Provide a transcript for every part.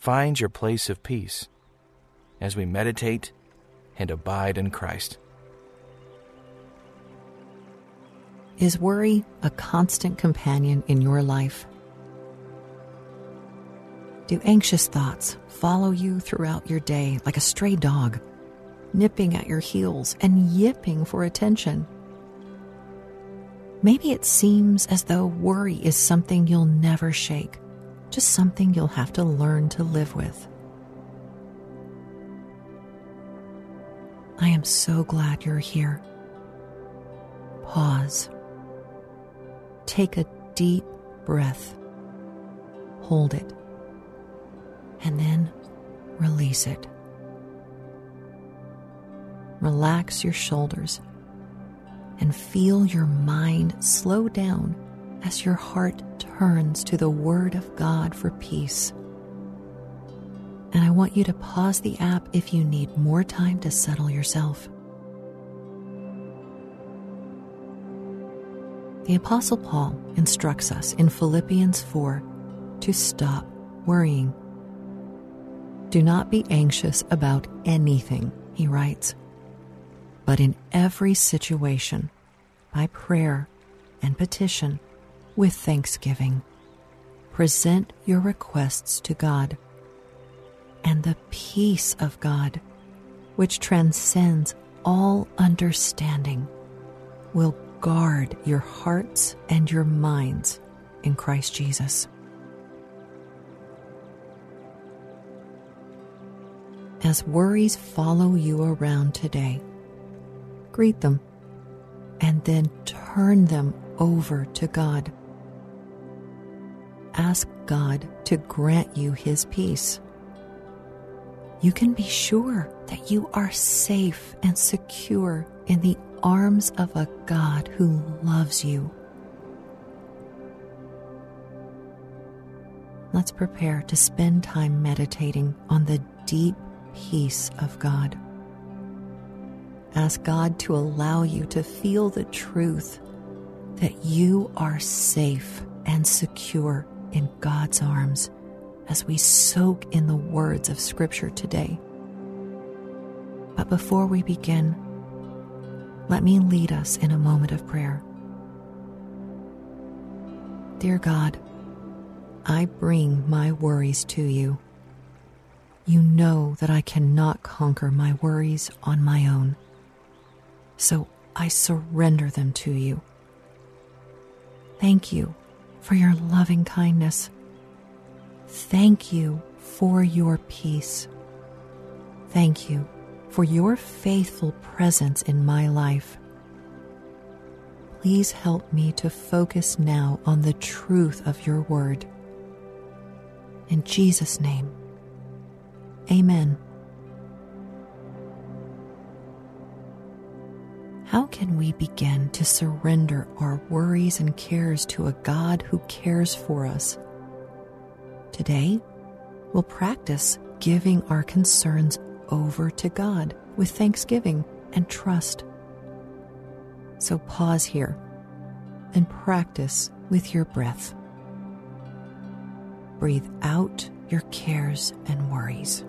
find your place of peace as we meditate and abide in Christ. Is worry a constant companion in your life? Do anxious thoughts follow you throughout your day like a stray dog, nipping at your heels and yipping for attention? Maybe it seems as though worry is something you'll never shake just something you'll have to learn to live with. I am so glad you're here. Pause. Take a deep breath. Hold it. And then release it. Relax your shoulders and feel your mind slow down as your heart turns to the Word of God for peace. And I want you to pause the app if you need more time to settle yourself. The Apostle Paul instructs us in Philippians 4 to stop worrying. Do not be anxious about anything, he writes, but in every situation, by prayer and petition, with thanksgiving. Present your requests to God, and the peace of God, which transcends all understanding, will guard your hearts and your minds in Christ Jesus. As worries follow you around today, greet them and then turn them over to God ask God to grant you His peace. You can be sure that you are safe and secure in the arms of a God who loves you. Let's prepare to spend time meditating on the deep peace of God. Ask God to allow you to feel the truth that you are safe and secure in God's arms as we soak in the words of Scripture today. But before we begin, let me lead us in a moment of prayer. Dear God, I bring my worries to you. You know that I cannot conquer my worries on my own. So I surrender them to you. Thank you for your loving kindness. Thank you for your peace. Thank you for your faithful presence in my life. Please help me to focus now on the truth of your word. In Jesus' name, amen. How can we begin to surrender our worries and cares to a God who cares for us? Today, we'll practice giving our concerns over to God with thanksgiving and trust. So pause here and practice with your breath. Breathe out your cares and worries.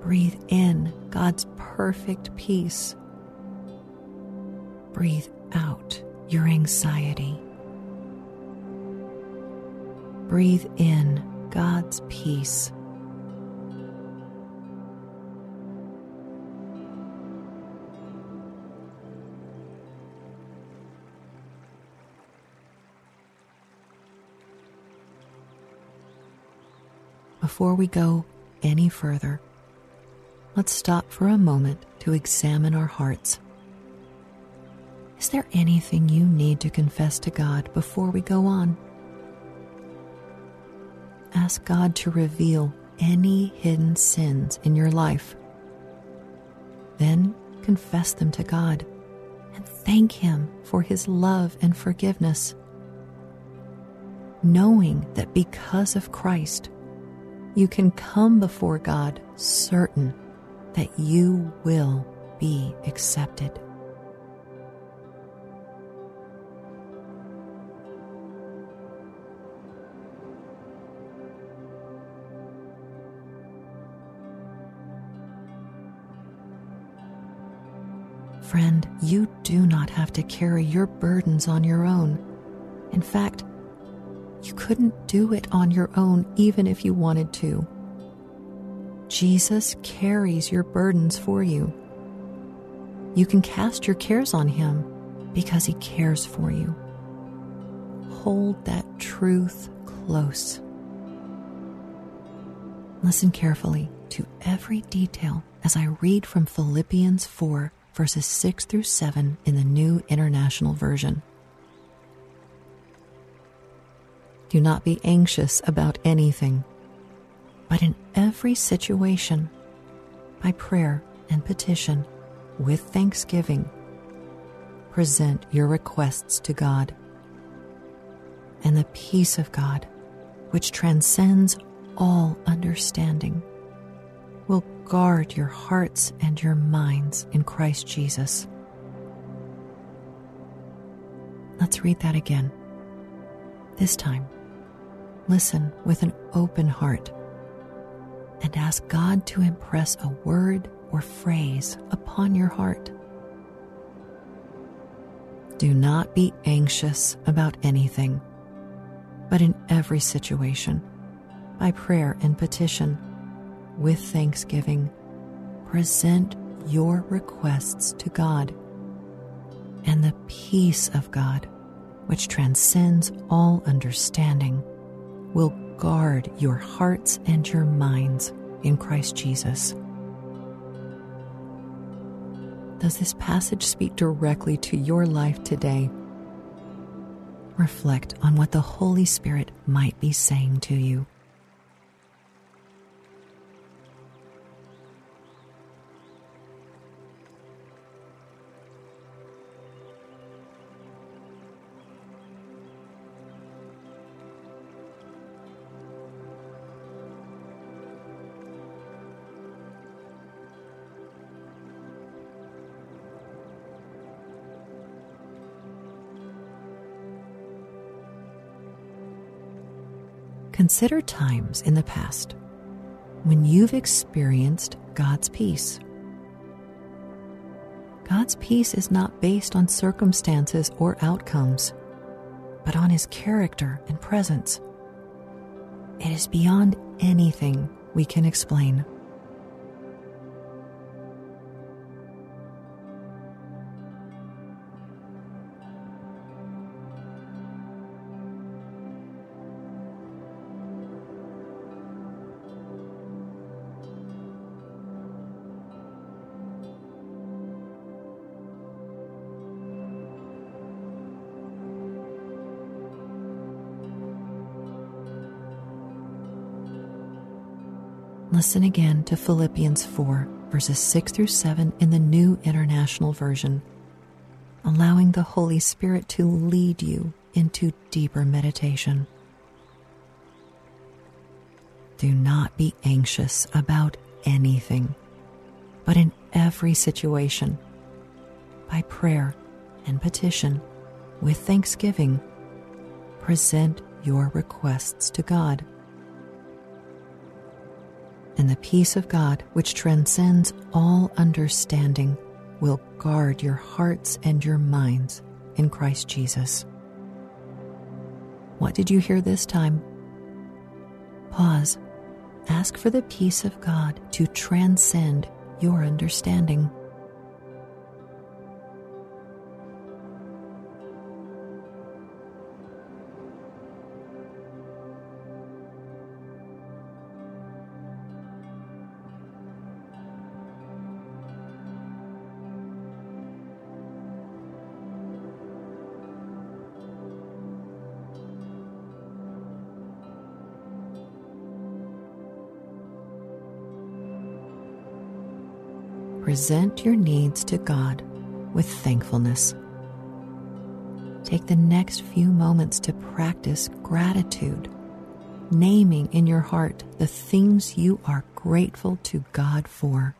Breathe in God's perfect peace breathe out your anxiety. Breathe in God's peace. Before we go any further, let's stop for a moment to examine our hearts. Is there anything you need to confess to God before we go on? Ask God to reveal any hidden sins in your life. Then confess them to God and thank Him for His love and forgiveness. Knowing that because of Christ, you can come before God certain that you will be accepted. Friend, you do not have to carry your burdens on your own. In fact, you couldn't do it on your own even if you wanted to. Jesus carries your burdens for you. You can cast your cares on Him because He cares for you. Hold that truth close. Listen carefully to every detail as I read from Philippians 4 verses 6 through 7 in the New International Version. Do not be anxious about anything, but in every situation, by prayer and petition, with thanksgiving, present your requests to God. And the peace of God, which transcends all understanding, will guard your hearts and your minds in Christ Jesus. Let's read that again. This time, listen with an open heart and ask God to impress a word or phrase upon your heart. Do not be anxious about anything, but in every situation, by prayer and petition, with thanksgiving, present your requests to God, and the peace of God, which transcends all understanding, will guard your hearts and your minds in Christ Jesus. Does this passage speak directly to your life today? Reflect on what the Holy Spirit might be saying to you. Consider times in the past when you've experienced God's peace. God's peace is not based on circumstances or outcomes, but on His character and presence. It is beyond anything we can explain. Listen again to Philippians 4, verses 6 through 7 in the New International Version, allowing the Holy Spirit to lead you into deeper meditation. Do not be anxious about anything, but in every situation, by prayer and petition, with thanksgiving, present your requests to God and the peace of God, which transcends all understanding, will guard your hearts and your minds in Christ Jesus. What did you hear this time? Pause. Ask for the peace of God to transcend your understanding. Present your needs to God with thankfulness. Take the next few moments to practice gratitude, naming in your heart the things you are grateful to God for.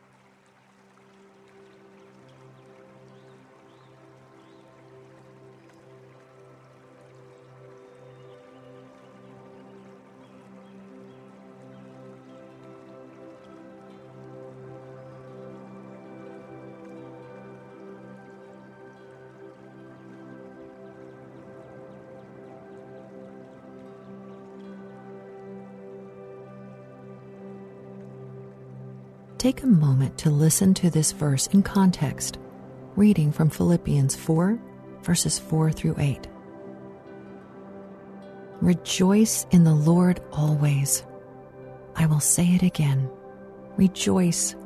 Take a moment to listen to this verse in context, reading from Philippians 4, verses 4 through 8. Rejoice in the Lord always. I will say it again. Rejoice.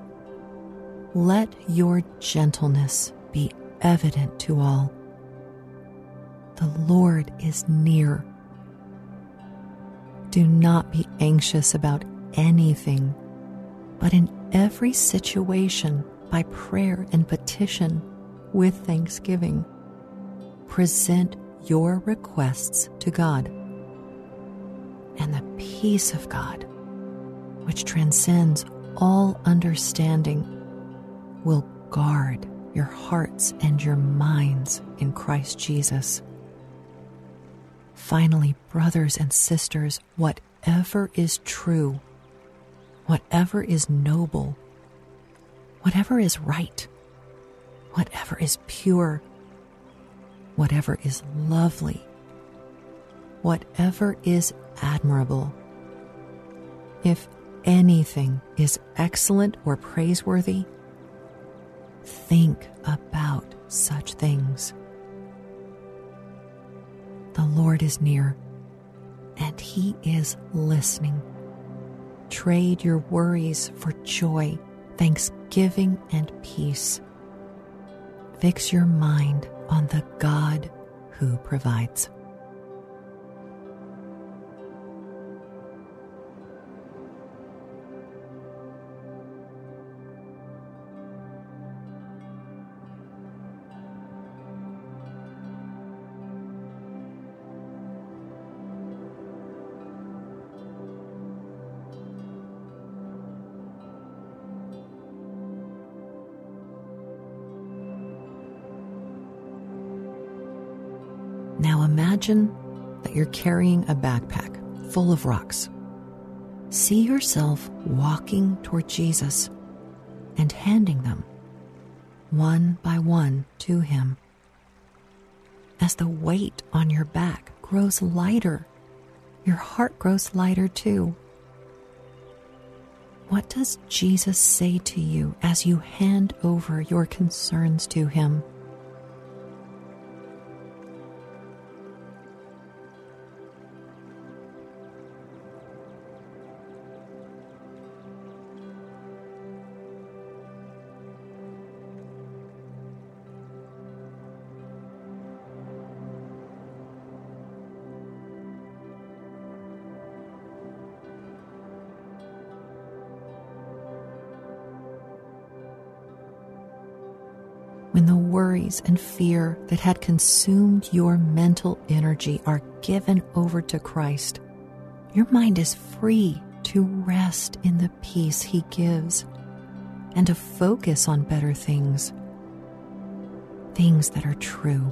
Let your gentleness be evident to all. The Lord is near. Do not be anxious about anything, but in every situation by prayer and petition with thanksgiving. Present your requests to God. And the peace of God, which transcends all understanding, will guard your hearts and your minds in Christ Jesus. Finally, brothers and sisters, whatever is true, whatever is noble, whatever is right, whatever is pure, whatever is lovely, whatever is admirable, if anything is excellent or praiseworthy, think about such things. The Lord is near, and He is listening. Trade your worries for joy, thanksgiving, and peace. Fix your mind on the God who provides. Now imagine that you're carrying a backpack full of rocks. See yourself walking toward Jesus and handing them one by one to Him. As the weight on your back grows lighter, your heart grows lighter too. What does Jesus say to you as you hand over your concerns to Him? When the worries and fear that had consumed your mental energy are given over to Christ, your mind is free to rest in the peace He gives and to focus on better things. Things that are true,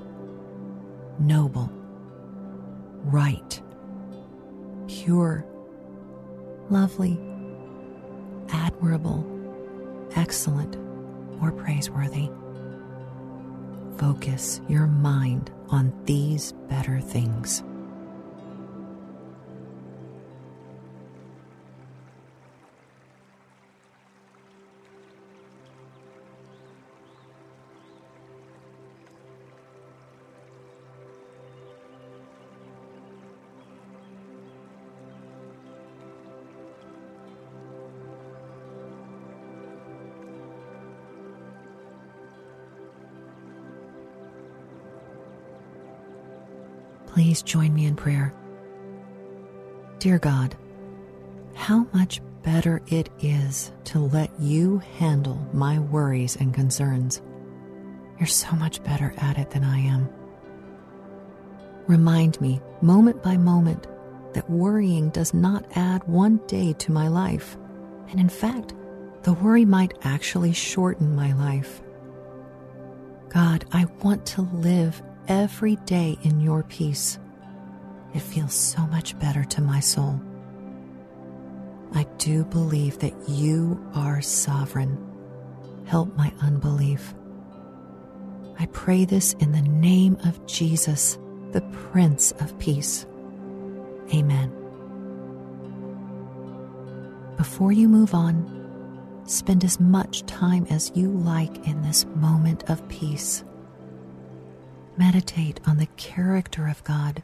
noble, right, pure, lovely, admirable, excellent, or praiseworthy focus your mind on these better things. Please join me in prayer. Dear God, how much better it is to let you handle my worries and concerns. You're so much better at it than I am. Remind me, moment by moment, that worrying does not add one day to my life. And in fact, the worry might actually shorten my life. God, I want to live every day in your peace. It feels so much better to my soul. I do believe that you are sovereign. Help my unbelief. I pray this in the name of Jesus, the Prince of Peace. Amen. Before you move on, spend as much time as you like in this moment of peace. Meditate on the character of God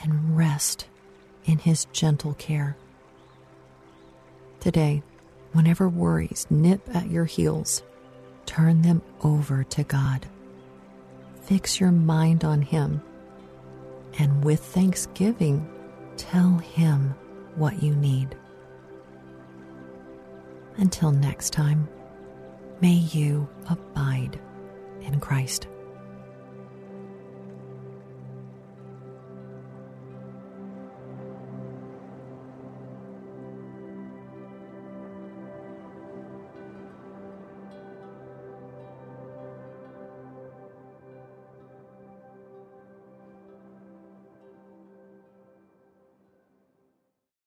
and rest in His gentle care. Today, whenever worries nip at your heels, turn them over to God. Fix your mind on Him, and with thanksgiving, tell Him what you need. Until next time, may you abide in Christ.